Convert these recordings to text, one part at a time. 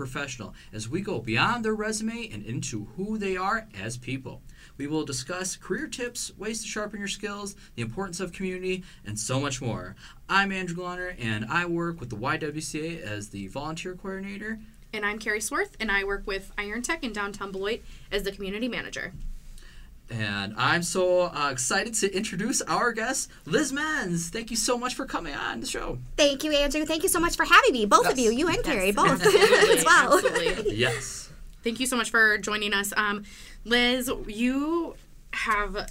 professional as we go beyond their resume and into who they are as people. We will discuss career tips, ways to sharpen your skills, the importance of community, and so much more. I'm Andrew Glonner, and I work with the YWCA as the volunteer coordinator. And I'm Carrie Swarth, and I work with Iron Tech in downtown Beloit as the community manager. And I'm so uh, excited to introduce our guest, Liz Menz. Thank you so much for coming on the show. Thank you, Andrew. Thank you so much for having me. Both of you, you and Carrie, both as well. absolutely. Yes. Thank you so much for joining us. Um, Liz, you have a,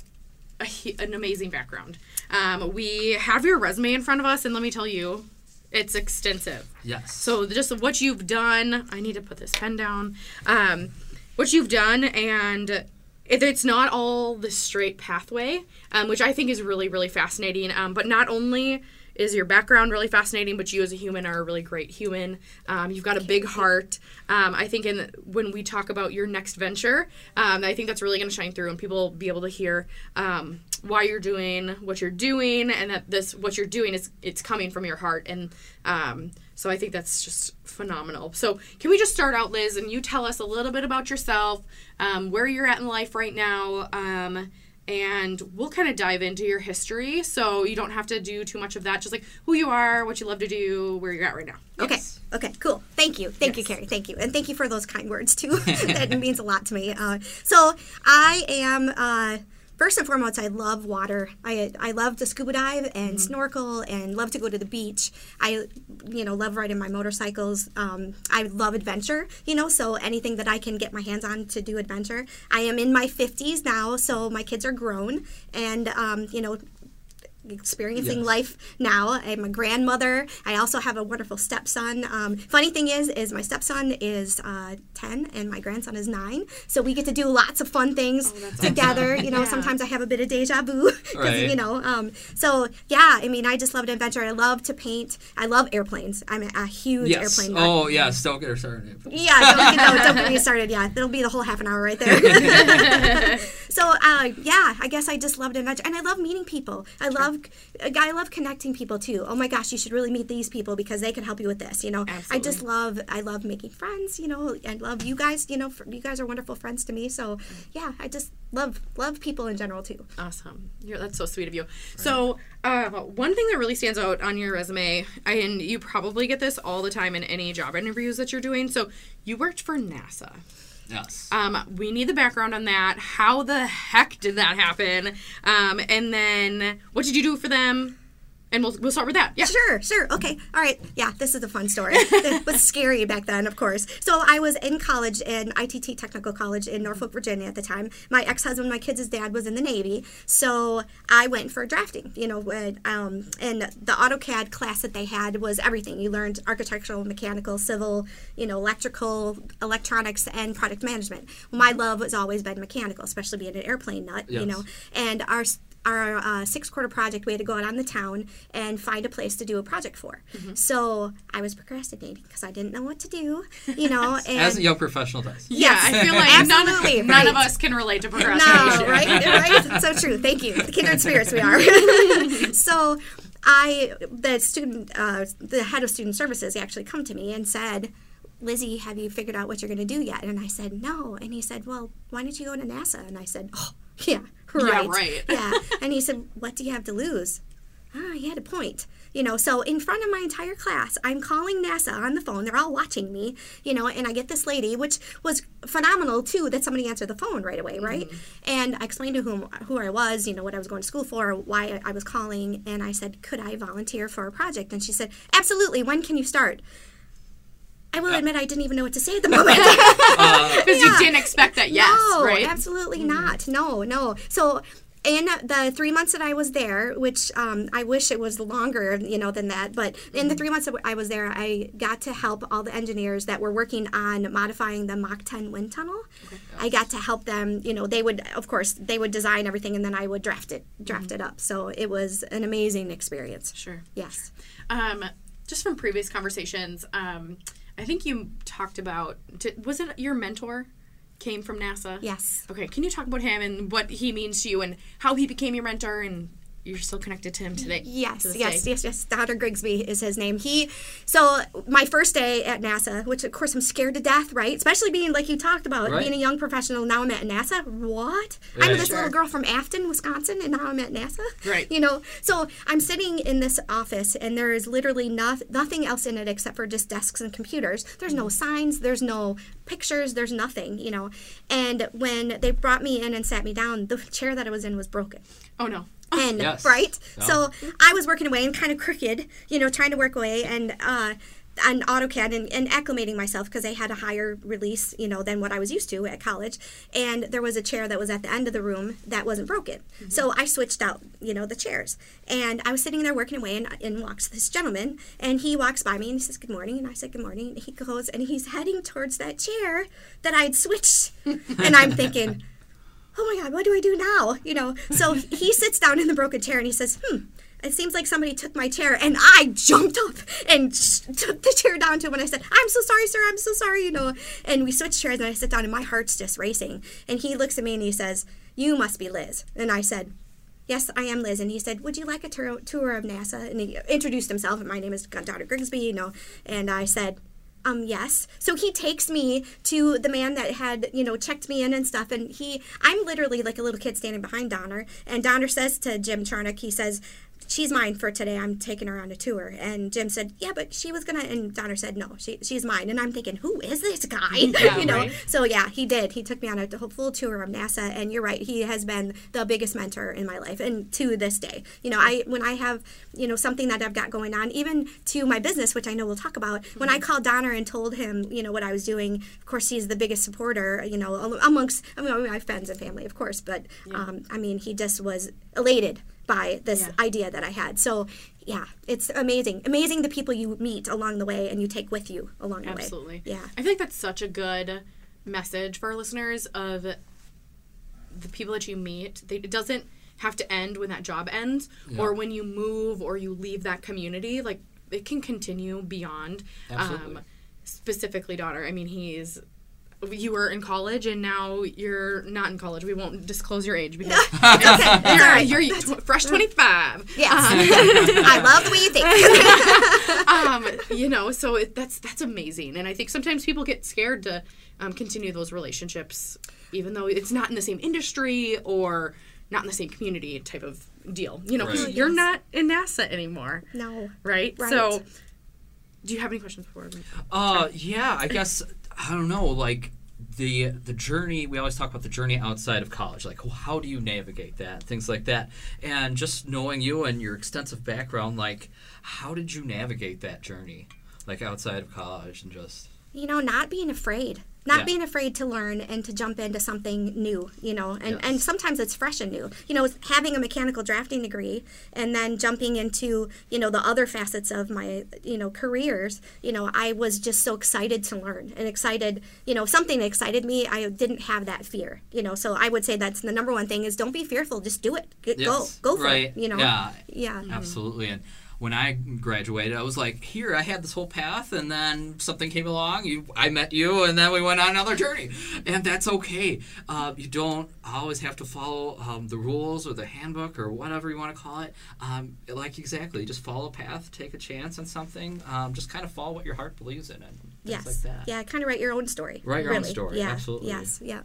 an amazing background. Um, we have your resume in front of us, and let me tell you, it's extensive. Yes. So just what you've done, I need to put this pen down. Um, what you've done, and it, it's not all the straight pathway, um, which I think is really really fascinating. Um, but not only is your background really fascinating, but you as a human are a really great human. Um, you've got a big heart. Um, I think in when we talk about your next venture, um, I think that's really going to shine through, and people will be able to hear um, why you're doing what you're doing, and that this what you're doing is it's coming from your heart, and um, so I think that's just phenomenal. So can we just start out, Liz, and you tell us a little bit about yourself, um, where you're at in life right now. Um, and we'll kind of dive into your history so you don't have to do too much of that just like who you are what you love to do where you're at right now Okay. Okay. Cool. Thank you. Thank you, Yes. Carrie. Thank you, and thank you for those kind words too. that means a lot to me. Uh, so I am. Uh, First and foremost, I love water. I, I love to scuba dive and snorkel and love to go to the beach. I, you know, love riding my motorcycles. Um, I love adventure, you know, so anything that I can get my hands on to do adventure. I am in my 50s now, so my kids are grown and, um, you know, experiencing Yes. life now. I'm a grandmother. I also have a wonderful stepson. Um, funny thing is, is my stepson is uh, ten and my grandson is nine. So we get to do lots of fun things together. You know, Yeah. sometimes I have a bit of deja vu because Right. you know. Um, so yeah, I mean, I just love to adventure. I love to paint. I love airplanes. I'm a, a huge Yes. airplane. nut. Oh, yes. Don't get her started. Yeah, don't, get- no, don't get me started. Yeah, that'll be the whole half an hour right there. so, uh, yeah, I guess I just loved adventure, and I love meeting people. I love, I love connecting people too. Oh my gosh, you should really meet these people because they can help you with this. You know, I just love, I love making friends. You know, I love you guys. You know, you guys are wonderful friends to me. So, yeah, I just love love people in general too. Awesome. You're, that's so sweet of you. So, uh, one thing that really stands out on your resume, and you probably get this all the time in any job interviews that you're doing. So, you worked for NASA. Yes. Um, we need the background on that. How the heck did that happen? Um, and then, what did you do for them? And we'll, we'll start with that. Yeah. Sure, sure. Okay. All right. Yeah, this is a fun story. it was scary back then, of course. So I was in college in ITT Technical College in Norfolk, Virginia at the time. My ex-husband, my kids' dad, was in the Navy. So I went for drafting, you know, when, um, and the AutoCAD class that they had was everything. You learned architectural, mechanical, civil, you know, electrical, electronics, and product management. My love has always been mechanical, especially being an airplane nut, you know. And our our uh, six quarter project, we had to go out on the town and find a place to do a project for. So I was procrastinating because I didn't know what to do, you know. And As a young professional does. Yeah, I feel like none, Absolutely, none of right. us can relate to procrastination. no, procrastination. right, right. So true. Thank you. The kindred spirits we are. so I, the student, uh, the head of student services, actually come to me and said. Lizzie, have you figured out what you're going to do yet? And I said, no. And he said, well, why don't you go to NASA? And I said, oh, yeah, right. right. yeah. And he said, what do you have to lose? Ah, he had a point. You know, so in front of my entire class, I'm calling NASA on the phone. They're all watching me, you know, and I get this lady, which was phenomenal too, that somebody answered the phone right away, right? And I explained to whom who I was, you know, what I was going to school for, why I was calling, and I said, could I volunteer for a project? And she said, absolutely. When can you start? I will admit I didn't even know what to say at the moment. Because you didn't expect that, yes, no, right? absolutely not. No, no. So in the three months that I was there, which um, I wish it was longer, you know, than that, but in the three months that I was there, I got to help all the engineers that were working on modifying the Mach 10 wind tunnel. I got to help them. You know, they would, of course, they would design everything, and then I would draft it, draft it up. So it was an amazing experience. Sure. Yes. Um, just from previous conversations, um, I think you talked about, was it your mentor came from NASA? Yes. Okay, can you talk about him and what he means to you and how he became your mentor and you're still connected to him today. Yes, to yes, day. yes, yes. Dr. Grigsby is his name. He, so my first day at NASA, which of course I'm scared to death, right? Especially being like you talked about, Right. being a young professional. Now I'm at NASA. What? I'm Right. this Sure. little girl from Afton, Wisconsin, and now I'm at NASA. Right. You know, so I'm sitting in this office, and there is literally no, nothing else in it except for just desks and computers. There's no mm-hmm. signs. There's no pictures. There's nothing. You know, and when they brought me in and sat me down, the chair that I was in was broken Oh no. And Yes. right Yeah. so i was working away and kind of crooked you know trying to work away and uh on AutoCAD and, and acclimating myself because I had a higher release, you know, than what I was used to at college. And there was a chair that was at the end of the room that wasn't broken. So I switched out, you know, the chairs. And I was sitting there working away, and walks this gentleman, and he walks by me and he says, "Good morning," and I said, "Good morning." And he goes and he's heading towards that chair that I'd switched, and I'm thinking oh my god what do i do now you know so he sits down in the broken chair and he says hmm it seems like somebody took my chair and i jumped up and sh- took the chair down to him and i said i'm so sorry sir i'm so sorry you know and we switched chairs and i sit down and my heart's just racing and he looks at me and he says you must be liz and i said Yes, I am Liz. And he said, Would you like a tour, tour of NASA? And he introduced himself. And my name is Dr. Grigsby, you know. And I said, um, yes. So he takes me to the man that had, you know, checked me in and stuff. And he, I'm literally like a little kid standing behind Donner. And Donner says to Jim Charnock, he says, She's mine for today. I'm taking her on a tour. And Jim said, Yeah, but she was gonna. And Donner said, No, she, she's mine. And I'm thinking, Who is this guy? Yeah, you know. right. So yeah, he did. He took me on a full tour of NASA. And you're right, he has been the biggest mentor in my life, and to this day. You know, I when I have you know something that I've got going on, even to my business, which I know we'll talk about. When I called Donner and told him, you know, what I was doing, of course, he's the biggest supporter. You know, amongst I mean, my friends and family, of course. But um, I mean, he just was elated by this Yeah. idea that I had. So. Yeah, it's amazing. Amazing the people you meet along the way and you take with you along the way. Absolutely. Yeah. I feel like that's such a good message for our listeners of the people that you meet. They, it doesn't have to end when that job ends or when you move or you leave that community. Like it can continue beyond. Absolutely. Um, specifically, daughter. I mean, he's. You were in college and now you're not in college. We won't disclose your age because okay. you're, you're tw- fresh 25. Yes. I love the way you think. um, you know, so it, that's that's amazing, and I think sometimes people get scared to um, continue those relationships, even though it's not in the same industry or not in the same community type of deal. You know, Right. you're Yes. not in NASA anymore, no. right? Right. So, do you have any questions for me? Uh, yeah, I guess I don't know. Like the the journey, we always talk about the journey outside of college. Like, well, how do you navigate that? Things like that. And just knowing you and your extensive background, like, how did you navigate that journey, like outside of college, and just you know, not being afraid, not Yeah. being afraid to learn and to jump into something new, you know, and, and sometimes it's fresh and new. You know, having a mechanical drafting degree and then jumping into, you know, the other facets of my, you know, careers, you know, I was just so excited to learn and excited, you know, something excited me. I didn't have that fear, you know, so I would say that's the number one thing is don't be fearful, just do it. G- Yes, Go, go for right. it, you know. Yeah. Yeah. Mm-hmm. Absolutely. And when I graduated, I was like, here, I had this whole path, and then something came along. You, I met you, and then we went on another journey, and that's okay. Uh, you don't always have to follow um, the rules or the handbook or whatever you want to call it. Um, like exactly, just follow a path, take a chance on something. Um, just kind of follow what your heart believes in, and things Yes. like that. Yeah, kind of write your own story. Write your own story, Yeah. absolutely. Yes. Yeah.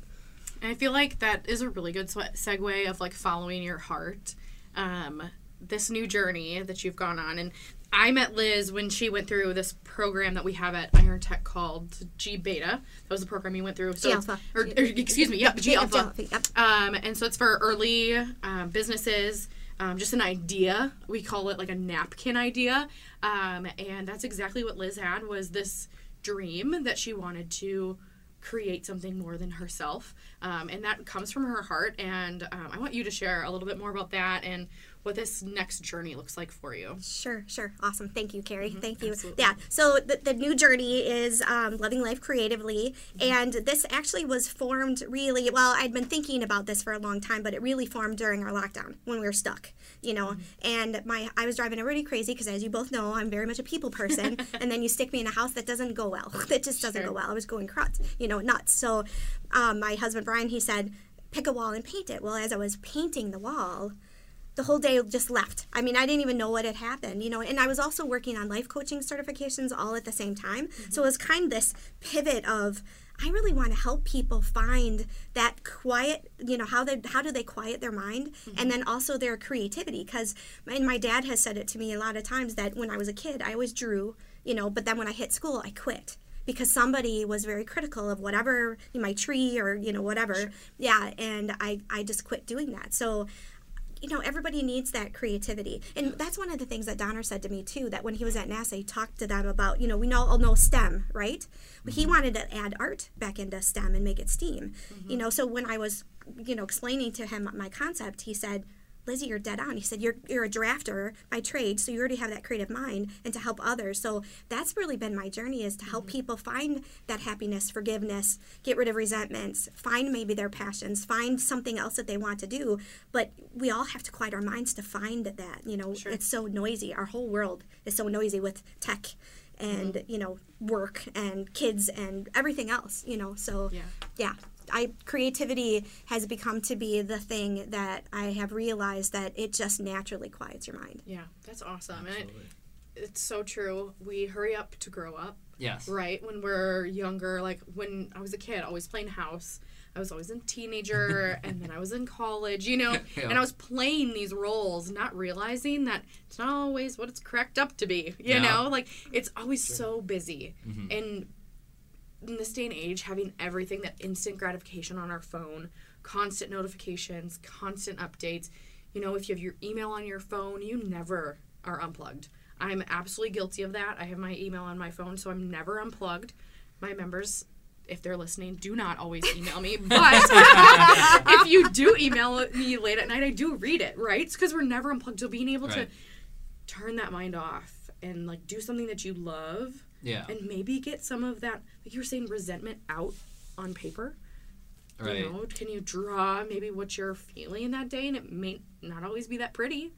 And I feel like that is a really good segue of like following your heart. Um, this new journey that you've gone on, and I met Liz when she went through this program that we have at Iron Tech called G Beta. That was the program you went through. So G Alpha. or, or excuse me, yep, G Yeah, Alpha. G Alpha, yep. Um, and so it's for early um, businesses. Um, just an idea. We call it like a napkin idea. Um, and that's exactly what Liz had was this dream that she wanted to create something more than herself. Um, and that comes from her heart. And um, I want you to share a little bit more about that and what this next journey looks like for you. Sure, sure. Awesome. Thank you, Carrie. Thank you. absolutely. Yeah. So the, the new journey is um, Loving Life Creatively. And this actually was formed really, well, I'd been thinking about this for a long time, but it really formed during our lockdown when we were stuck, you know. And my I was driving everybody crazy because, as you both know, I'm very much a people person. and then you stick me in a house that doesn't go well. that just doesn't Sure. go well. I was going nuts, you know, nuts. So um, my husband, Brian, he said, pick a wall and paint it. Well, as I was painting the wall, the whole day just left. I mean, I didn't even know what had happened, you know. And I was also working on life coaching certifications all at the same time. Mm-hmm. So it was kind of this pivot of I really want to help people find that quiet, you know, how they how do they quiet their mind mm-hmm. and then also their creativity because and my dad has said it to me a lot of times that when I was a kid, I always drew, you know, but then when I hit school, I quit because somebody was very critical of whatever my tree or you know whatever. Yeah and i i just quit doing that. So you know everybody needs that creativity. And that's one of the things that donner said to me too that when he was at nasa he talked to them about you know we all know stem right? But he mm-hmm. wanted to add art back into stem and make it steam. You mm-hmm. know so when i was you know explaining to him my concept he said Lizzie, you're dead on. He said, you're, you're a drafter by trade, so you already have that creative mind and to help others. So that's really been my journey is to help mm-hmm. people find that happiness, forgiveness, get rid of resentments, find maybe their passions, find something else that they want to do. But we all have to quiet our minds to find that. You know, it's so noisy. Our whole world is so noisy with tech and, mm-hmm. you know, work and kids and everything else, you know. So, Yeah. yeah I creativity has become to be the thing that I have realized that it just naturally quiets your mind. Yeah, that's awesome. And it, it's so true. We hurry up to grow up, Yes. right? When we're younger, like when I was a kid, always playing house. I was always a teenager and then I was in college, you know, Yeah. and I was playing these roles, not realizing that it's not always what it's cracked up to be, you Yeah. know? Like it's always so busy. Mm-hmm. And in this day and age, having everything that instant gratification on our phone, constant notifications, constant updates. You know, if you have your email on your phone, you never are unplugged. I'm absolutely guilty of that. I have my email on my phone, so I'm never unplugged. My members, if they're listening, do not always email me. But if you do email me late at night, I do read it, right? Because we're never unplugged. So being able Right. to turn that mind off and like do something that you love Yeah. and maybe get some of that like you were saying resentment out on paper Right. you know can you draw maybe what you're feeling that day and it may not always be that pretty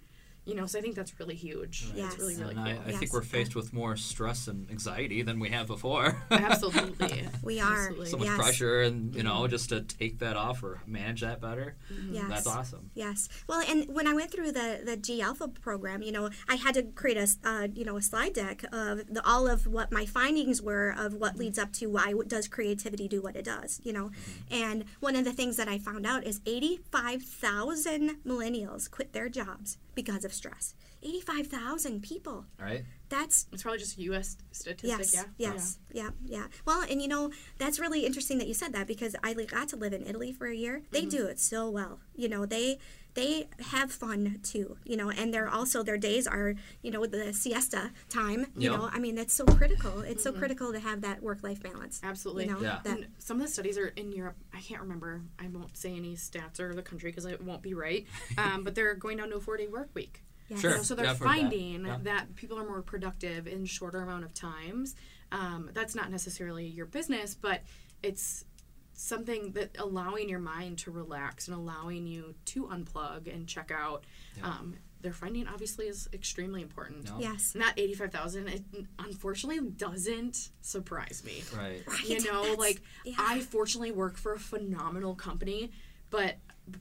you know so i think that's really huge Yes. it's really really and I, cool I think Yes. we're faced with more stress and anxiety than we have before. absolutely We are. Absolutely. so much Yes. pressure, and you know, mm-hmm. just to take that off or manage that better. Mm-hmm. Yes. That's awesome. Yes. Well, and when I went through the the G Alpha program, you know, I had to create a s- uh, you know a slide deck of the, all of what my findings were of what mm-hmm. leads up to why does creativity do what it does, you know. And one of the things that I found out is 85,000 millennials quit their jobs because of stress. 85,000 people. Right. That's it's probably just us statistic Yes, yeah yes, yeah. yeah, Well, and you know that's really interesting that you said that because I got to live in Italy for a year. They Mm-hmm. do it so well. You know, they they have fun too. You know, and they're also their days are you know the siesta time. You Yeah. know, I mean that's so critical. It's so critical to have that work life balance. Mm-hmm. Absolutely. You know, Yeah. that- And some of the studies are in Europe. I can't remember. I won't say any stats or the country because it won't be right. Um, but they're going down to a four-day work week. Yes. Sure. You know, so they're Yeah, I've that. finding Yeah. that. people are more productive in shorter amount of times. Um, that's not necessarily your business, but it's something that allowing your mind to relax and allowing you to unplug and check out. Um, they're finding obviously is extremely important. No. Yes. And that eighty-five thousand, it unfortunately doesn't surprise me. Right. Right. You know, That's- like yeah. I fortunately work for a phenomenal company, but p-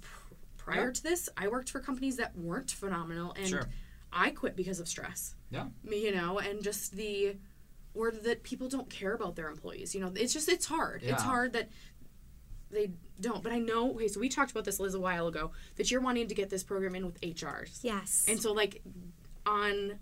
prior Yeah. to this, I worked for companies that weren't phenomenal, and Sure. I quit because of stress. Yeah. You know, and just the or that people don't care about their employees. You know, it's just it's hard. It's hard that they don't. But I know. Okay, so we talked about this Liz a while ago that you're wanting to get this program in with HRs. Yes. And so, like, on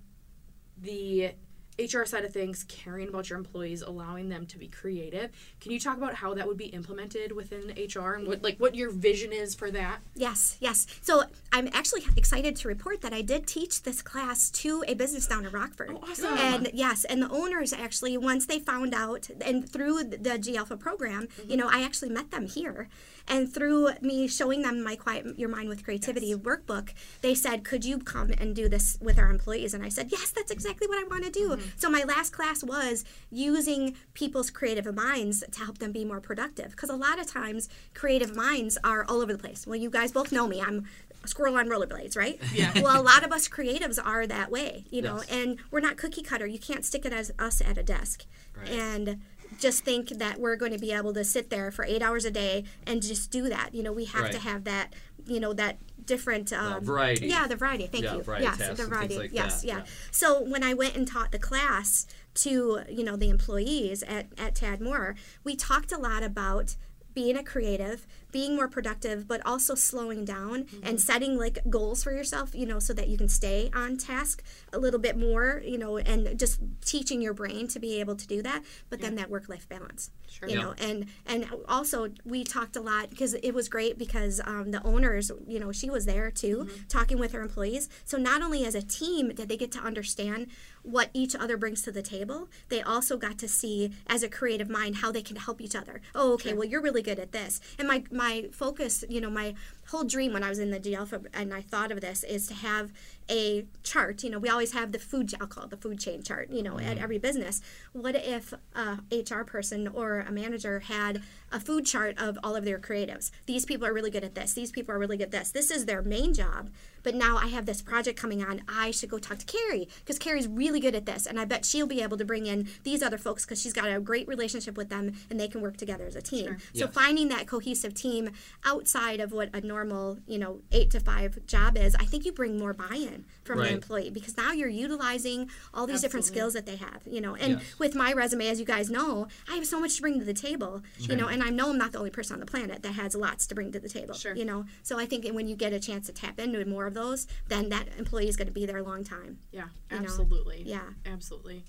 the HR side of things, caring about your employees, allowing them to be creative. Can you talk about how that would be implemented within HR and what, like, what your vision is for that? Yes, yes. So I'm actually excited to report that I did teach this class to a business down in Rockford. Oh, awesome. And yes, and the owners actually, once they found out, and through the G Alpha program, Mm-hmm. you know, I actually met them here. And through me showing them my Quiet Your Mind with Creativity workbook, they said, Could you come and do this with our employees? And I said, Yes, that's exactly what I want to do. Mm-hmm. Mm-hmm. So my last class was using people's creative minds to help them be more productive. Because a lot of times, creative minds are all over the place. Well, you guys both know me. I'm a squirrel on rollerblades, right? Yeah. Well, a lot of us creatives are that way, you know, Yes. and we're not cookie cutter. You can't stick it as us at a desk. Right. And just think that we're going to be able to sit there for eight hours a day and just do that. You know, we have to have that. You know that different um, variety. Yeah, the variety. Thank Yeah, you. variety yes, the variety. like yes, that, yeah. yeah. So when I went and taught the class to you know the employees at at Tadmore, we talked a lot about being a creative, being more productive, but also slowing down Mm-hmm. and setting like goals for yourself, you know, so that you can stay on task a little bit more, you know, and just teaching your brain to be able to do that. But then that work life balance, Sure. you Yeah. know, and and also we talked a lot because it was great because um, the owners, you know, she was there too, talking with her employees. So not only as a team did they get to understand what each other brings to the table, they also got to see as a creative mind how they can help each other. Oh, okay, well you're really good at this. And my my focus, you know, my whole dream when I was in the G Alpha and I thought of this is to have a chart. You know, we always have the food I'll call it the food chain chart. You know, at mm-hmm. every business. What if a HR person or a manager had a food chart of all of their creatives? These people are really good at this. These people are really good at this. This is their main job. But now I have this project coming on. I should go talk to Carrie because Carrie's really good at this, and I bet she'll be able to bring in these other folks because she's got a great relationship with them, and they can work together as a team. So Yes. finding that cohesive team outside of what a normal, you know, eight to five job is, I think you bring more buy-in from Right. the employee because now you're utilizing all these different skills that they have, you know. And Yes. with my resume, as you guys know, I have so much to bring to the table, you know, and I know I'm not the only person on the planet that has lots to bring to the table, Sure. you know. So I think when you get a chance to tap into more of those, then that employee is going to be there a long time. Yeah, you know? absolutely. Yeah. absolutely.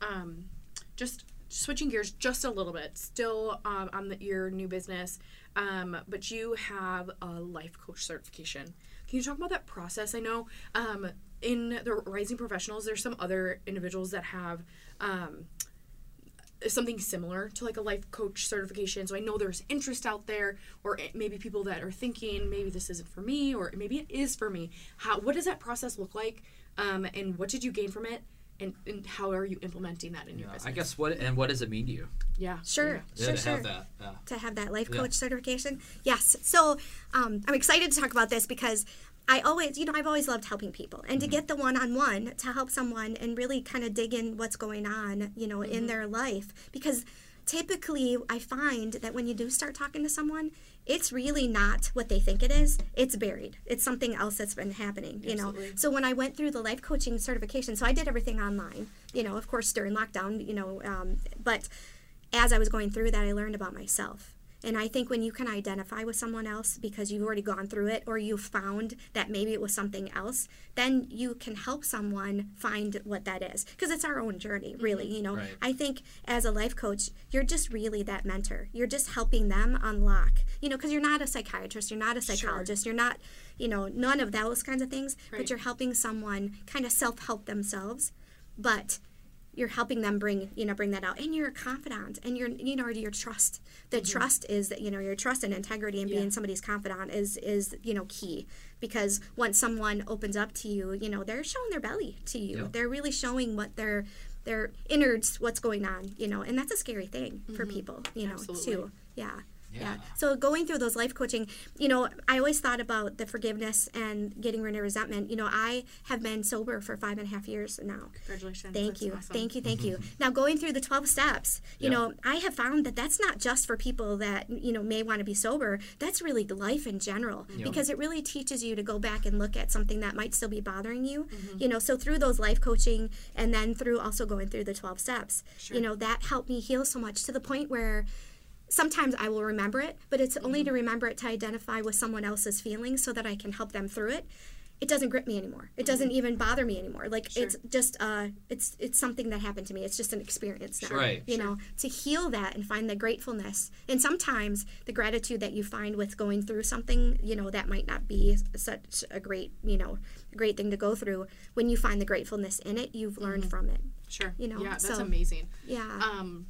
Um, just switching gears just a little bit, still um, on the, your new business, um, but you have a life coach certification. Can you talk about that process? I know um, in the Rising Professionals, there's some other individuals that have. Um, something similar to like a life coach certification. So I know there's interest out there, or maybe people that are thinking maybe this isn't for me, or maybe it is for me. How what does that process look like, um, and what did you gain from it, and, and how are you implementing that in your business? I guess what and what does it mean to you? Yeah. Sure, Yeah, sure, to sure. have that. Yeah. to have that life Yeah. coach certification. Yes. So um, I'm excited to talk about this because I always, you know, I've always loved helping people and to get the one on one to help someone and really kind of dig in what's going on, you know, in their life. Because typically I find that when you do start talking to someone, it's really not what they think it is. It's buried. It's something else that's been happening, you know. So when I went through the life coaching certification, so I did everything online, you know, of course during lockdown, you know, um, but as I was going through that, I learned about myself. And I think when you can identify with someone else because you've already gone through it or you found that maybe it was something else, then you can help someone find what that is. Because it's our own journey, mm-hmm. really. You know, Right. I think as a life coach, you're just really that mentor. You're just helping them unlock, you know, because you're not a psychiatrist, you're not a psychologist, you're not, you know, none of those kinds of things, Right. but you're helping someone kind of self help themselves. But you're helping them bring you know bring that out and you're a confidant and you're you know your trust the trust is that you know your trust and integrity and Mm-hmm. Yeah. being somebody's confidant is is you know key because once someone opens up to you you know they're showing their belly to you Yeah. they're really showing what their their innards what's going on you know and that's a scary thing for people you know Mm-hmm. Absolutely. too yeah yeah. Yeah. So going through those life coaching, you know, I always thought about the forgiveness and getting rid of resentment. You know, I have been sober for five and a half years now. Congratulations. Thank you. awesome. Thank you. Thank you. Now, going through the 12 steps, you Yeah. know, I have found that that's not just for people that, you know, may want to be sober. That's really the life in general Yeah. because it really teaches you to go back and look at something that might still be bothering you. Mm-hmm. You know, so through those life coaching and then through also going through the 12 steps, Sure. you know, that helped me heal so much to the point where sometimes I will remember it, but it's only Mm-hmm. to remember it to identify with someone else's feelings so that I can help them through it. It doesn't grip me anymore. It doesn't even bother me anymore. Like Mm-hmm. Sure. it's just uh it's it's something that happened to me. It's just an experience now. Right. You know, to heal that and find the gratefulness. And sometimes the gratitude that you find with going through something, you know, that might not be such a great, you know, great thing to go through. When you find the gratefulness in it, you've learned Mm-hmm. from it. Sure. you know, Yeah, that's so- amazing. Yeah. Um,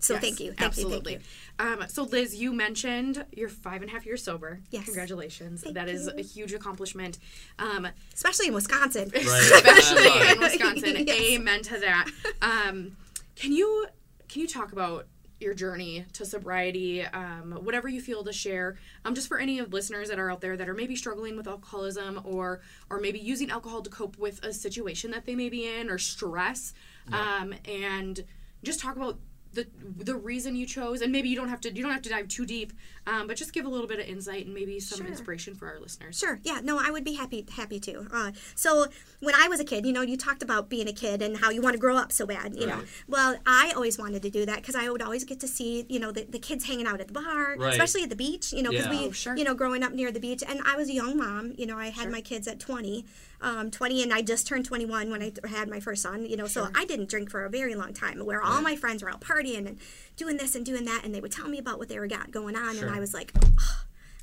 so yes, thank you. Thank absolutely. you. Thank you. Um, so, Liz, you mentioned you're five and a half years sober. Yes. Congratulations. Thank That is you. a huge accomplishment. Um, Especially in Wisconsin. Right. especially Uh, in Wisconsin. Yes. Amen to that. Um, can you can you talk about your journey to sobriety, um, whatever you feel to share, um, just for any of listeners that are out there that are maybe struggling with alcoholism or or maybe using alcohol to cope with a situation that they may be in or stress, um, and just talk about the the reason you chose, and maybe you don't have to you don't have to dive too deep, um, but just give a little bit of insight and maybe some Sure. inspiration for our listeners. Sure. Yeah. No, I would be happy happy to. Uh, so when I was a kid, you know, you talked about being a kid and how you want to grow up so bad. You know, well, I always wanted to do that because I would always get to see, you know, the, the kids hanging out at the bar, Right. especially at the beach. You know, because Yeah. we, Oh, sure. you know, growing up near the beach, and I was a young mom. You know, I had my kids at twenty. Um, 20 and I just turned 21 when I had my first son, you know, so I didn't drink for a very long time where all my friends were out partying and doing this and doing that and they would tell me about what they were got going on Sure. and I was like,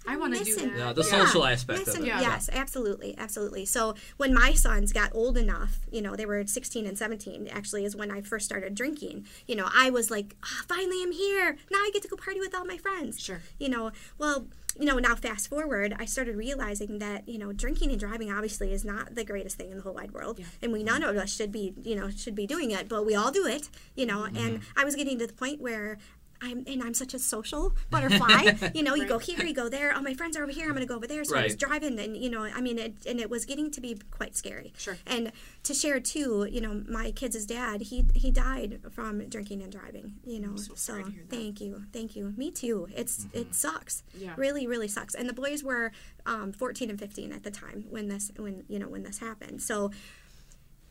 I want to do missing- that. Yeah, the social aspect of Listen, it. Yeah. Yes, absolutely, absolutely. So when my sons got old enough, you know, they were 16 and 17. Actually, is when I first started drinking. You know, I was like, "Ah, finally, I'm here. Now I get to go party with all my friends. Sure. You know, well, you know, now fast forward, I started realizing that you know, drinking and driving obviously is not the greatest thing in the whole wide world, Yeah. and we none of us should be, you know, should be doing it, but we all do it. You know, mm-hmm. and I was getting to the point where. I'm and I'm such a social butterfly. you know, you go here, you go there. Oh, my friends are over here. I'm going to go over there. So I was driving, and you know, I mean, it, and it was getting to be quite scary. Sure. And to share too, you know, my kids' dad, he he died from drinking and driving. You know, so sorry to hear that. thank you, thank you. Me too. It's it sucks. Yeah. Really, really sucks. And the boys were um, 14 and 15 at the time when this when you know when this happened. So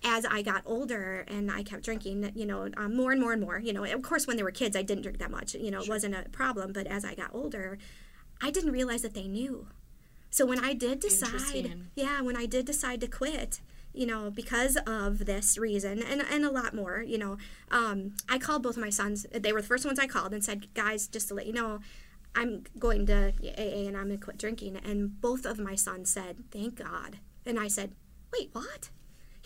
as I got older and I kept drinking, you know, um, more and more and more, you know, of course, when they were kids, I didn't drink that much, you know, it wasn't a problem. But as I got older, I didn't realize that they knew. So when I did decide, yeah, when I did decide to quit, you know, because of this reason and, and a lot more, you know, um, I called both of my sons. They were the first ones I called and said, guys, just to let you know, I'm going to AA and I'm going to quit drinking. And both of my sons said, thank God. And I said, wait, what?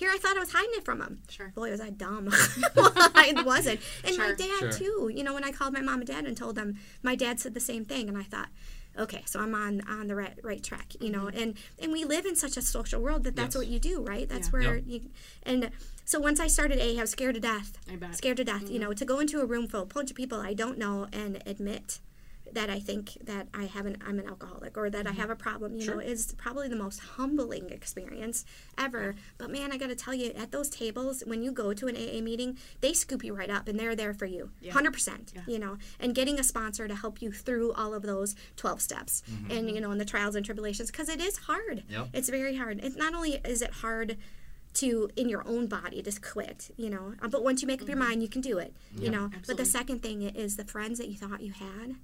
Here I thought I was hiding it from them. Sure. Boy, was I dumb. well, I wasn't. And my dad, Sure. too. You know, when I called my mom and dad and told them, my dad said the same thing. And I thought, okay, so I'm on on the right right track, you know. Mm-hmm. And and we live in such a social world that that's Yes. what you do, right? That's Yeah. where Yep. you and so once I started A, I was scared to death. I bet. Scared to death, you mm-hmm. know, to go into a room full of a bunch of people I don't know and admit that I think that I have an I'm an alcoholic or that I mm-hmm. have a problem, you know, is probably the most humbling experience ever. But man, I got to tell you, at those tables, when you go to an AA meeting, they scoop you right up and they're there for you, Yeah. hundred percent. Yeah. You know, and getting a sponsor to help you through all of those twelve steps, mm-hmm. and you know, and the trials and tribulations, because it is hard. Yep. It's very hard. It's not only is it hard to in your own body just quit you know uh, but once you make up your mm-hmm. mind you can do it you know but the second thing is the friends that you thought you had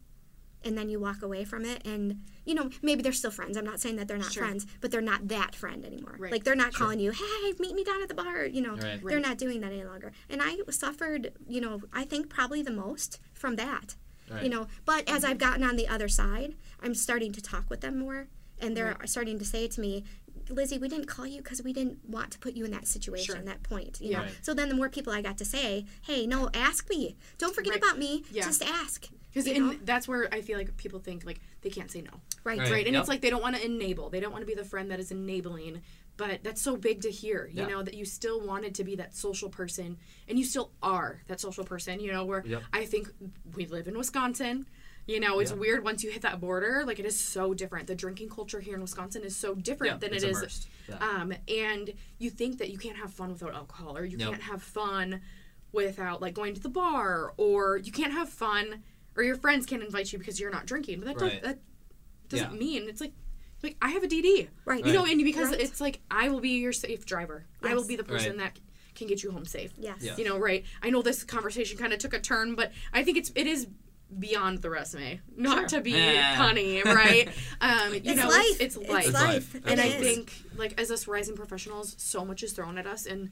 and then you walk away from it and you know maybe they're still friends i'm not saying that they're not Sure. friends but they're not that friend anymore Right. like they're not calling you hey meet me down at the bar you know Right. they're Right. not doing that any longer and i suffered you know i think probably the most from that Right. you know but as mm-hmm. i've gotten on the other side i'm starting to talk with them more and they're Right. starting to say to me lizzie we didn't call you because we didn't want to put you in that situation Sure. that point you Yeah. know Right. so then the more people i got to say hey no ask me don't forget Right. about me Yeah. just ask Because you know? that's where I feel like people think like they can't say no. right Right. Right. And Yep. it's like they don't want to enable. They don't want to be the friend that is enabling. But that's so big to hear, you Yeah. know, that you still wanted to be that social person and you still are that social person, you know, where Yep. I think we live in Wisconsin. You know, it's Yeah. weird once you hit that border. Like it is so different. The drinking culture here in Wisconsin is so different Yeah, than it's it is. immersed. Yeah. Um, and you think that you can't have fun without alcohol, or you Nope. can't have fun without like going to the bar, or you can't have fun, or your friends can't invite you because you're not drinking. But that Right. does, that doesn't Yeah. mean it's like like I have a DD, Right. You know, and because Right. it's like I will be your safe driver. I will be the person Right. that can get you home safe. yes Yeah. You know, right? I know this conversation kind of took a turn, but I think it's it is beyond the resume. Not Sure. to be Yeah. punny, right? Um, you it's know, life It's, it's it's life. It's life, life. And It I is. think, like, as us rising professionals, so much is thrown at us. And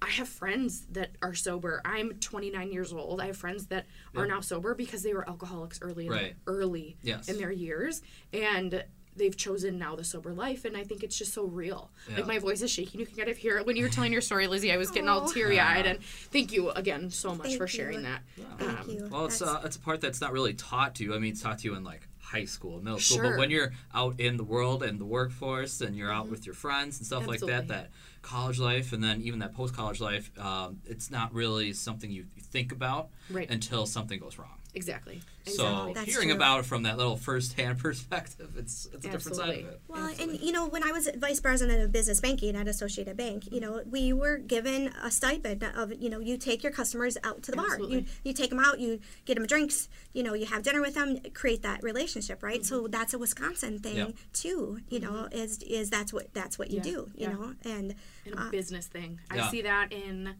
I have friends that are sober. I'm 29 years old. I have friends that are now sober because they were alcoholics early, in early Yes. in their years, and they've chosen now the sober life. And I think it's just so real. Yeah. Like my voice is shaking. You can kind of hear it when you were telling your story, Lizzie. I was getting all teary eyed. And thank you again so much Thank for you. sharing that. Thank Um, you. Well, it's uh, it's a part that's not really taught to you. I mean, it's taught to you in like high school, middle school. Sure. But when you're out in the world and the workforce, and you're out with your friends and stuff like Mm-hmm. That, that college life and then even that post college life, um, it's not really something you you think about Right. until something goes wrong. Exactly. So Exactly. That's hearing true. about it from that little first hand perspective, it's it's a different side of Absolutely. it. Well, Absolutely. and you know, when I was vice president of business banking at Associated Bank, you know, we were given a stipend of, you know, you take your customers out to the bar. You Absolutely. you take them out, you get them drinks, you know, you have dinner with them, create that relationship, right? Mm-hmm. So that's a Wisconsin thing Yep. too. You know, is is that's what that's what you Yeah, do. You yeah. know, and and a business thing. Yeah. I see that in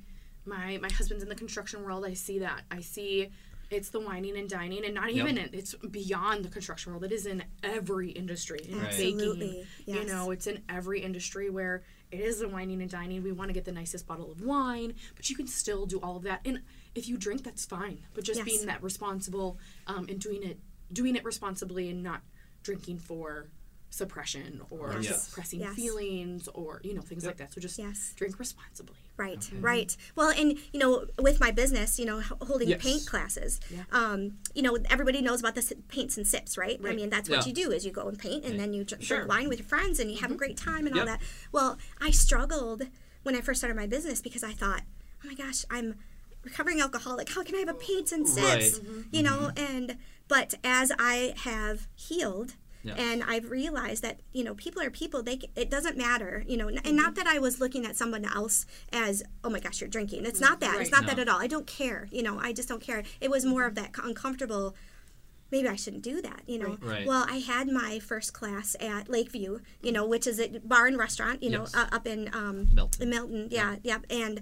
my my husband's in the construction world. I see that. I see it's the wining and dining, and not even in, it's beyond the construction world. It is in every industry, in Right. baking. Absolutely, You know, it's in every industry where it is the wining and dining. We want to get the nicest bottle of wine, but you can still do all of that. And if you drink, that's fine. But just Yes. being that responsible um, and doing it doing it responsibly and not drinking for suppression or Yes. suppressing Yes. feelings or you know things like that. So just Yes. drink responsibly. Right, right. Well, and you know, with my business, you know, holding Yes. paint classes, Yeah. um, you know, everybody knows about the paints and sips, right? I mean, that's what Yeah. you do is you go and paint, and then you dr- Sure. wine with your friends, and you have a mm-hmm. great time and all that. Well, I struggled when I first started my business because I thought, oh my gosh, I'm recovering alcoholic. How can I have a paints and sips? Right. You know, mm-hmm. and but as I have healed. Yeah. And I've realized that you know people are people. They it doesn't matter, you know. And not that I was looking at someone else as, oh my gosh, you're drinking. It's not that. It's Right. not that at all. I don't care. You know, I just don't care. It was more of that uncomfortable. Maybe I shouldn't do that. You know. Right. Well, I had my first class at Lakeview. You know, which is a bar and restaurant. You know, uh, up in um, Milton. Milton. Yeah, yeah. And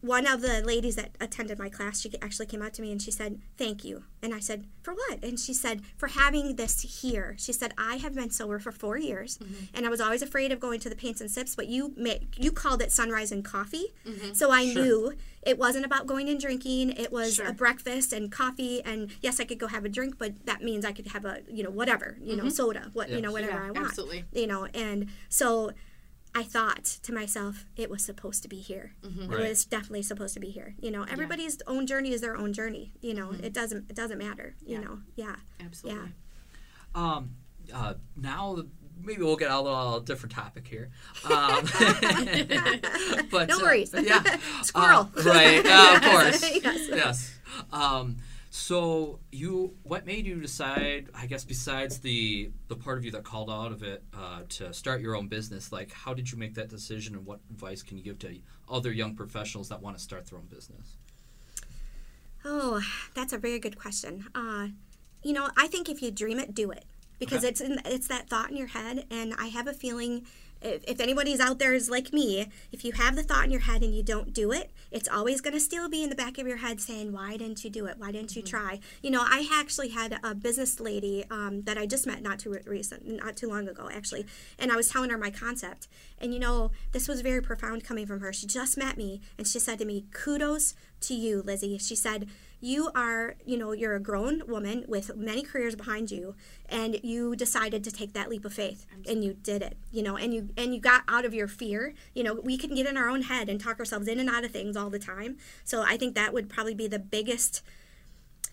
one of the ladies that attended my class, she actually came out to me and she said, "Thank you." And I said, "For what?" And she said, "For having this here." She said, "I have been sober for four years, Mm-hmm. and I was always afraid of going to the paints and sips, but you make you called it sunrise and coffee, Mm-hmm. so I Sure. knew it wasn't about going and drinking. It was Sure. a breakfast and coffee, and yes, I could go have a drink, but that means I could have a you know whatever you know soda, what you know whatever Mm-hmm. Yeah, I want, absolutely. you know, and so." I thought to myself, it was supposed to be here. It Right. was definitely supposed to be here. You know, everybody's own journey is their own journey. You know, it doesn't it doesn't matter. You Yeah. know, yeah, Absolutely. Um, uh, now maybe we'll get a little different topic here. Um, but No uh, worries. yeah, Squirrel. Uh, right? Uh, of course. Yes. yes. Um, so you, what made you decide? I guess besides the the part of you that called out of it uh, to start your own business, like how did you make that decision, and what advice can you give to other young professionals that want to start their own business? Oh, that's a very good question. Uh, you know, I think if you dream it, do it because Okay. it's in, it's that thought in your head, and I have a feeling. If, if anybody's out there is like me, if you have the thought in your head and you don't do it, it's always going to still be in the back of your head saying, "Why didn't you do it? Why didn't you try?" You know, I actually had a business lady um, that I just met not too recent, not too long ago, actually, and I was telling her my concept, and you know, this was very profound coming from her. She just met me, and she said to me, "Kudos to you, Lizzie." She said, "You are, you know, you're a grown woman with many careers behind you, and you decided to take that leap of faith, and you did it. You know, and you and you got out of your fear. You know, we can get in our own head and talk ourselves in and out of things all the time. So I think that would probably be the biggest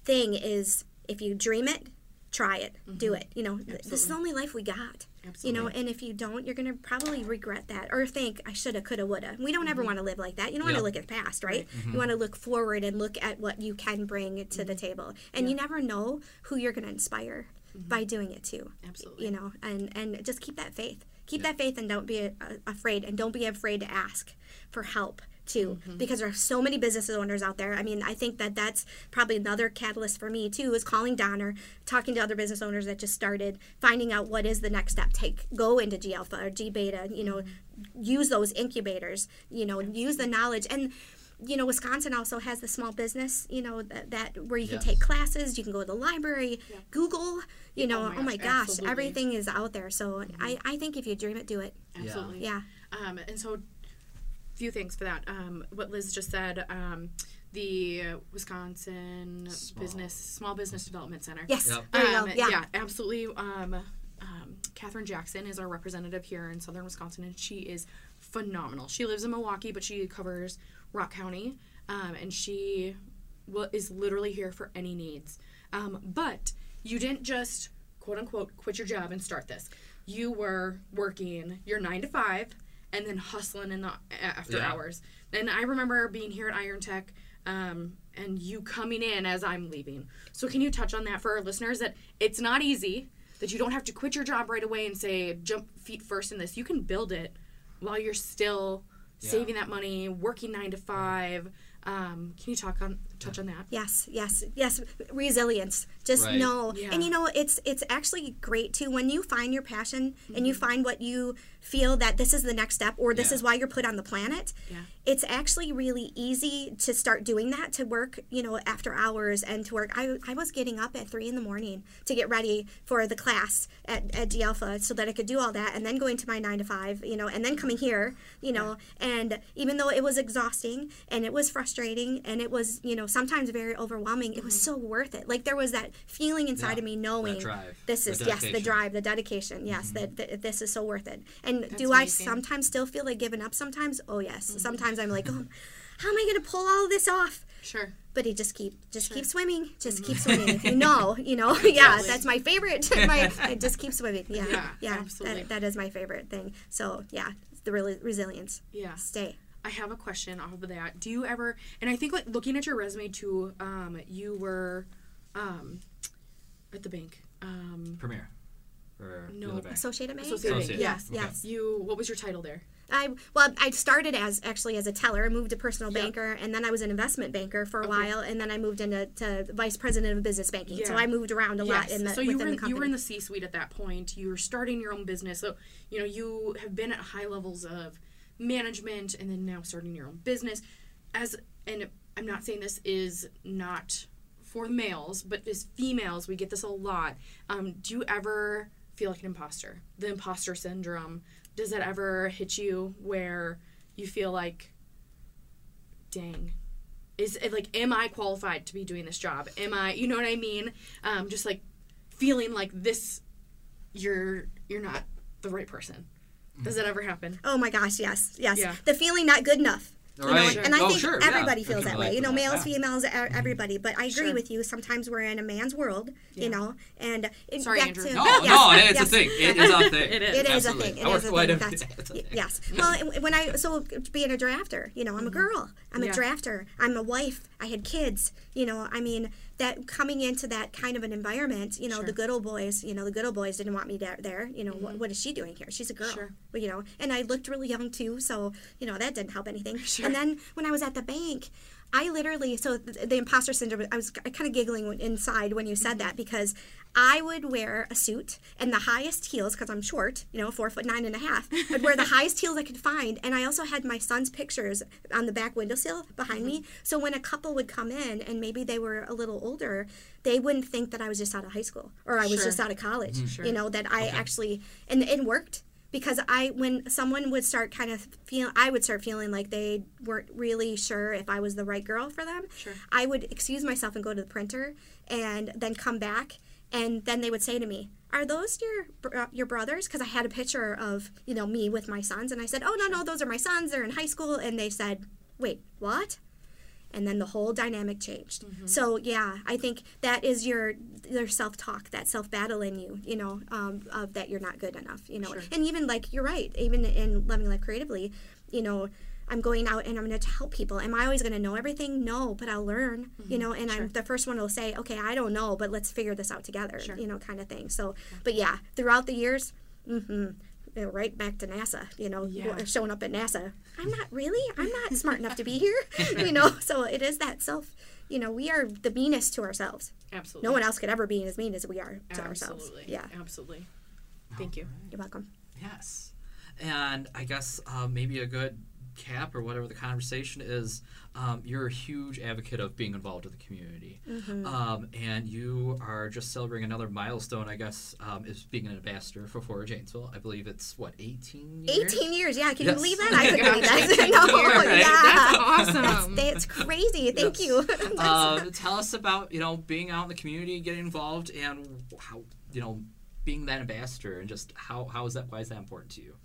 thing is if you dream it." Try it, do mm-hmm. it. You know, th- this is the only life we got. You know, and if you don't, you're gonna probably regret that or think I shoulda, coulda, woulda. We don't ever mm-hmm. want to live like that. You don't want to look at the past, right? Mm-hmm. You want to look forward and look at what you can bring to the mm-hmm. table. And you never know who you're gonna inspire by doing it too. Absolutely. You know, and and just keep that faith. Keep that faith and don't be uh, afraid and don't be afraid to ask for help too mm-hmm. because there are so many business owners out there. I mean, I think that that's probably another catalyst for me too is calling Donner, talking to other business owners that just started, finding out what is the next step. Take go into G Alpha or G Beta, you know, mm-hmm. use those incubators, you know, use the knowledge and you know, Wisconsin also has the small business, you know, that, that where you can take classes, you can go to the library, Google, you oh know, Oh my oh my gosh, absolutely. everything is out there. So I, mm-hmm. I think if you dream it, do it. Absolutely. Yeah. Um, and so, few things for that. Um, what Liz just said. Um, the Wisconsin Small. Business Small Business Development Center. Yes. Yep. There you Um, go. Yeah. absolutely. Um, um, Catherine Jackson is our representative here in southern Wisconsin, and she is phenomenal. She lives in Milwaukee, but she covers Rock County, um, and she wa- is literally here for any needs. Um, but you didn't just quote unquote quit your job and start this. You were working your nine to five and then hustling in the after Yeah. hours. And I remember being here at Iron Tech um, and you coming in as I'm leaving. So can you touch on that for our listeners that it's not easy, that you don't have to quit your job right away and say jump feet first in this. You can build it while you're still Yeah. saving that money, working nine to five. Um, can you talk on touch on that? Yes, yes, yes. Resilience. Just Right. know, Yeah. and you know, it's it's actually great too when you find your passion and you Mm-hmm. find what you feel that this is the next step or this Yeah. is why you're put on the planet. Yeah. It's actually really easy to start doing that to work, you know, after hours and to work. I, I was getting up at three in the morning to get ready for the class at, at D Alpha so that I could do all that and then going to my nine to five, you know, and then coming here, you know, and even though it was exhausting and it was frustrating and it was, you know, sometimes very overwhelming, it was so worth it. Like there was that feeling inside Yeah, of me knowing this the is, yes, the drive, the dedication. Yes, that, that this is so worth it. And That's do I sometimes still feel like giving up sometimes? Oh, yes. Mm-hmm. Sometimes I'm like, oh, how am I going to pull all this off? Sure. But he just keep just keep swimming, just Mm-hmm. keep swimming. If you know, you know, yeah, that's my favorite. my just keep swimming. Yeah, Yeah, yeah, absolutely. That, that is my favorite thing. So yeah, the re- resilience. Yeah. Stay. I have a question off of that. Do you ever and I think like looking at your resume too, um, you were um at the bank. Um Premier. Or No, other bank. Associated Bank. Associated Associated. Yes, Okay. yes. you what was your title there? I well, I started as actually as a teller, and moved to personal Yep. banker, and then I was an investment banker for a Okay. while, and then I moved into to vice president of business banking. So I moved around a lot in the so you were in, company. you were in the C-suite at that point. You were starting your own business. So, you know, you have been at high levels of management and then now starting your own business. As and I'm not saying this is not for males, but as females, we get this a lot. Um, do you ever feel like an imposter? The imposter syndrome. Does that ever hit you where you feel like, dang, is it like am i qualified to be doing this job am i you know what i mean um, just like feeling like this you're you're not the right person does that ever happen Oh my gosh, yes, yes. Yeah. The feeling not good enough. You know, Right. and I Oh, think sure, everybody I feels that way. You know, males, yeah. Mm-hmm. females, e- everybody. But I agree Sure. with you. Sometimes we're in a man's world, Yeah. you know, and it, Sorry, back Andrew. to- No, yes, no, it's yes. a thing. It is a thing. It is. It is a thing. It I is a thing. a- That's, it's a y- thing. yes. Well, when I so being a drafter, you know, I'm a girl. I'm Yeah. a drafter. I'm a wife. I had kids. You know, I mean that coming into that kind of an environment. You know, Sure. the good old boys. You know, the good old boys didn't want me there. You know, what, mm-hmm. what is she doing here? She's a girl. Sure. But, you know, and I looked really young too, so you know that didn't help anything. Sure. And then when I was at the bank. I literally, so the, the imposter syndrome, I was kind of giggling when- inside when you said that mm-hmm. because I would wear a suit and the highest heels because I'm short, you know, four foot nine and a half. I'd wear the highest heels I could find. And I also had my son's pictures on the back windowsill behind me. Mm-hmm. So when a couple would come in and maybe they were a little older, they wouldn't think that I was just out of high school or I was Sure. just out of college. Mm-hmm. Sure. You know, that I actually, and it worked because I when someone would start kind of feel I would start feeling like they weren't really sure if I was the right girl for them. Sure. I would excuse myself and go to the printer and then come back and then they would say to me, "Are those your uh, your brothers?" because I had a picture of, you know, me with my sons and I said, "Oh, no, no, those are my sons. They're in high school." And they said, "Wait, what?" And then the whole dynamic changed. Mm-hmm. So yeah, I think that is your your self talk, that self battle in you, you know, um, of that you're not good enough, you know, Sure. and even like you're right, even in loving life creatively, you know. I'm going out and I'm going to help people. Am I always going to know everything? No, but I'll learn, you know, and Mm-hmm. Sure. I'm the first one who'll say, okay, I don't know, but let's figure this out together, Sure. you know, kind of thing. So, but yeah, throughout the years, hmm right back to NASA, you know, Yeah. showing up at NASA. I'm not really, I'm not smart enough to be here, you know, so it is that self, you know, we are the meanest to ourselves. absolutely No one else could ever be as mean as we are to ourselves. absolutely Yeah, absolutely thank you you're welcome. Yes. And I guess uh, maybe a good cap or whatever the conversation is, um, you're a huge advocate of being involved with the community. Mm-hmm. Um, and you are just celebrating another milestone, I guess, um, is being an ambassador for Forward Janesville. I believe it's, what, 18 years? 18 years, yeah, can Yes. you believe that? I couldn't believe that. 18 no, years. yeah. That's That's, awesome. that's crazy. Thank Yes. you. Um, tell us about, you know, being out in the community, getting involved, and how, you know, being that ambassador and just how, how is that, why is that important to you?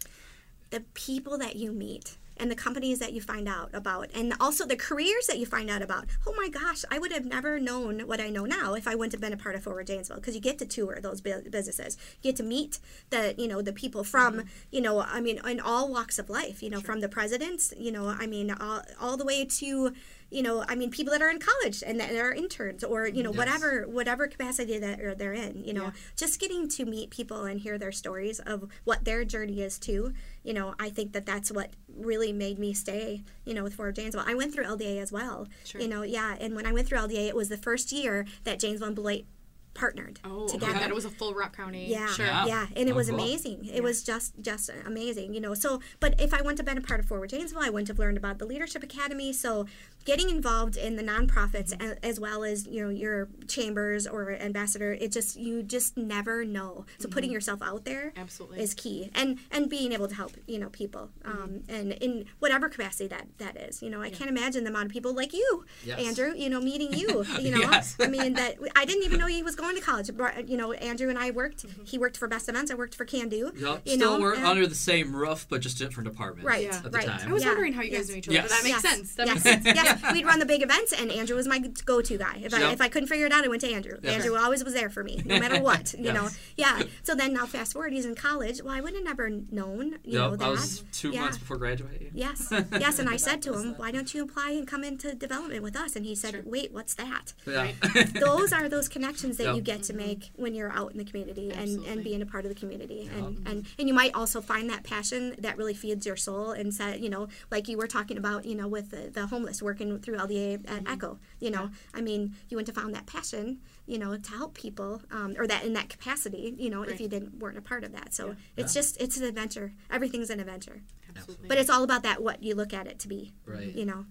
the people that you meet and the companies that you find out about and also the careers that you find out about. Oh my gosh i would have never known what i know now if i wouldn't have been a part of forward janesville because you get to tour those businesses. You get to meet the you know the people from mm-hmm. you know i mean in all walks of life you know from the presidents you know i mean all, all the way to you know i mean people that are in college and that are interns or you know Yes. whatever whatever capacity that they're in you know. Yeah. just getting to meet people and hear their stories of what their journey is too you know i think that that's what really made me stay you know with forward janesville i went through lda as well Sure. you know yeah and when i went through lda it was the first year that janesville and beloit partnered Oh, together okay. That was a full Rock County. yeah, Sure. Yeah. yeah, and it Oh, was cool. amazing. It was just just amazing, you know. So, but if I wouldn't have been a part of Forward Janesville, I wouldn't have learned about the Leadership Academy. So, getting involved in the nonprofits Mm-hmm. as well as you know your chambers or ambassador, it just you just never know. So, putting yourself out there Mm-hmm. Absolutely. is key, and and being able to help you know people, Mm-hmm. um, and in whatever capacity that that is. You know, I can't imagine the amount of people like you, Yes. Andrew. You know, meeting you. You know, Yes. I mean that I didn't even know he was going to college. But, You know, Andrew and I worked. He worked for Best Events. I worked for Can Do. Yep. You Still know, we're under the same roof, but just different departments. Right, Yeah. At the right. time. I was Yeah. wondering how you guys Yes. knew each other, but that makes yes. sense. That yes, makes sense. yes. We'd run the big events, and Andrew was my go-to guy. If I if I couldn't figure it out, I went to Andrew. Yes. Andrew always was there for me, no matter what. You know, yeah. So then now fast forward, he's in college. Well, I would have never known. You know that. I was two Yeah. months before graduating. Yes, yes, and I said to him, "Why don't you apply and come into development with us?" And he said, "Wait, what's that?" Yeah. those are those connections that Yep. you get to make when you're out in the community and, and being a part of the community and, and and you might also find that passion that really feeds your soul and said you know like you were talking about you know with the, the homeless working through LDA at Mm-hmm. Echo you know I mean you wouldn't have found that passion you know to help people um, or that in that capacity you know Right. if you didn't weren't a part of that so Yeah. it's Yeah. just it's an adventure everything's an adventure Absolutely. but it's all about that what you look at it to be Right. you know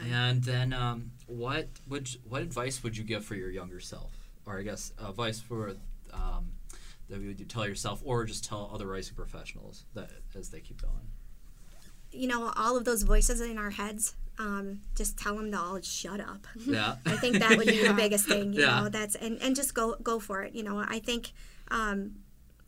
And then, um, what would what advice would you give for your younger self, or I guess advice for um, that would you tell yourself, or just tell other rising professionals that as they keep going? You know all of those voices in our heads um, just tell them to all shut up Yeah. I think that would be Yeah. the biggest thing. You Yeah. know, that's and, and just go go for it. You know, I think um,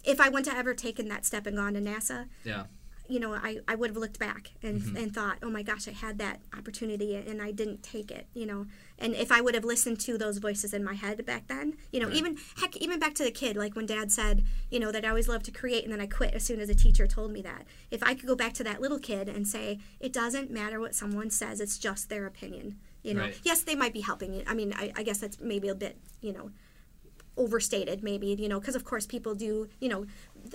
if I wouldn't have ever taken that step and gone to NASA, yeah. You know, I, I would have looked back and, Mm-hmm. and thought, oh my gosh, I had that opportunity and I didn't take it, you know. And if I would have listened to those voices in my head back then, you know, Right. even heck, even back to the kid, like when dad said, you know, that I always loved to create and then I quit as soon as a teacher told me that. If I could go back to that little kid and say, it doesn't matter what someone says, it's just their opinion. You know, Right. yes, they might be helping you. I mean, I, I guess that's maybe a bit, you know, overstated maybe you know because of course people do you know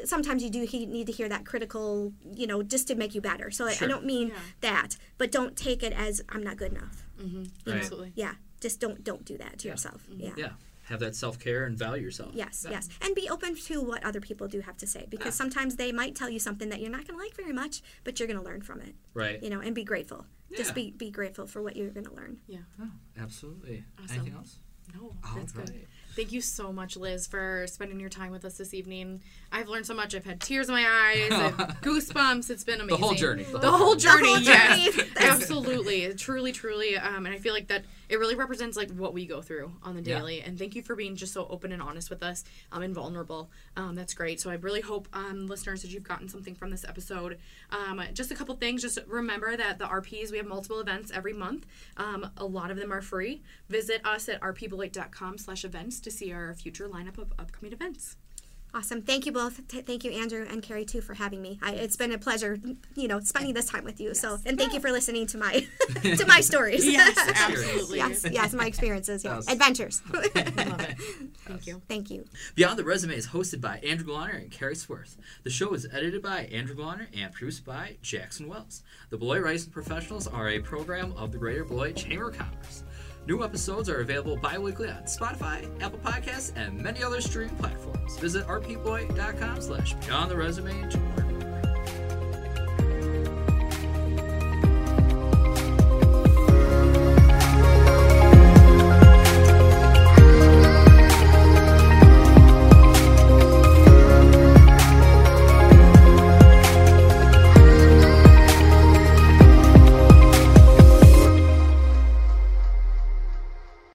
sometimes you do he- need to hear that critical you know just to make you better so I, I don't mean Yeah. that but don't take it as i'm not good enough mm-hmm. Right. Absolutely. yeah just don't don't do that to yourself mm-hmm. yeah. Yeah. Have that self care and value yourself. Yes, Yeah. yes. And be open to what other people do have to say because sometimes they might tell you something that you're not going to like very much, but you're going to learn from it. Right. You know, and be grateful. Yeah. Just be be grateful for what you're going to learn. Yeah. Oh, absolutely. Awesome. Anything else? No, All that's good. Right. Thank you so much, Liz, for spending your time with us this evening. I've learned so much. I've had tears in my eyes, I've goosebumps. It's been amazing. The whole journey. The whole journey, whole yes. Absolutely. Truly, truly. Um, and I feel like that it really represents like what we go through on the Yeah. daily. And thank you for being just so open and honest with us um, and vulnerable. Um, that's great. So I really hope, um, listeners, that you've gotten something from this episode. Um, just a couple things. Just remember that the RPs, we have multiple events every month. Um, a lot of them are free. Visit us at rpbeloit.com slash events to see our future lineup of upcoming events. Awesome. Thank you both. T- thank you, Andrew and Carrie, too, for having me. I, it's been a pleasure, you know, spending this time with you. So, and thank you for listening to my to my stories. Yes, absolutely. yes, yes, my experiences, yeah. Yes. adventures. Love it. Thank you. thank you. Beyond the Resume is hosted by Andrew Glonner and Carrie Sworth. The show is edited by Andrew Glonner and produced by Jackson Wells. The Beloit Rising Professionals are a program of the Greater Beloit Chamber of Commerce. New episodes are available bi-weekly on Spotify, Apple Podcasts, and many other streaming platforms. Visit rpbeloit.com slash beyond the resume to learn